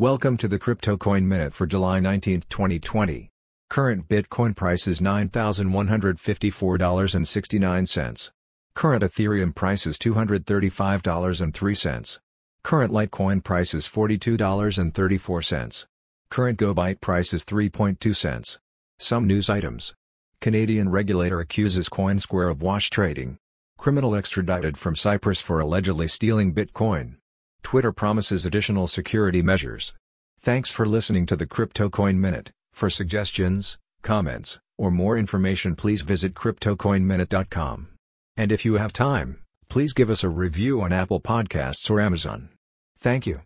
Welcome to the Crypto Coin Minute for July 19, 2020. Current Bitcoin price is $9,154.69. Current Ethereum price is $235.03. Current Litecoin price is $42.34. Current GoByte price is 3.2 cents. Some news items. Canadian regulator accuses CoinSquare of wash trading. Criminal extradited from Cyprus for allegedly stealing Bitcoin. Twitter promises additional security measures. Thanks for listening to the Crypto Coin Minute. For suggestions, comments, or more information please visit cryptocoinminute.com. And if you have time, please give us a review on Apple Podcasts or Amazon. Thank you.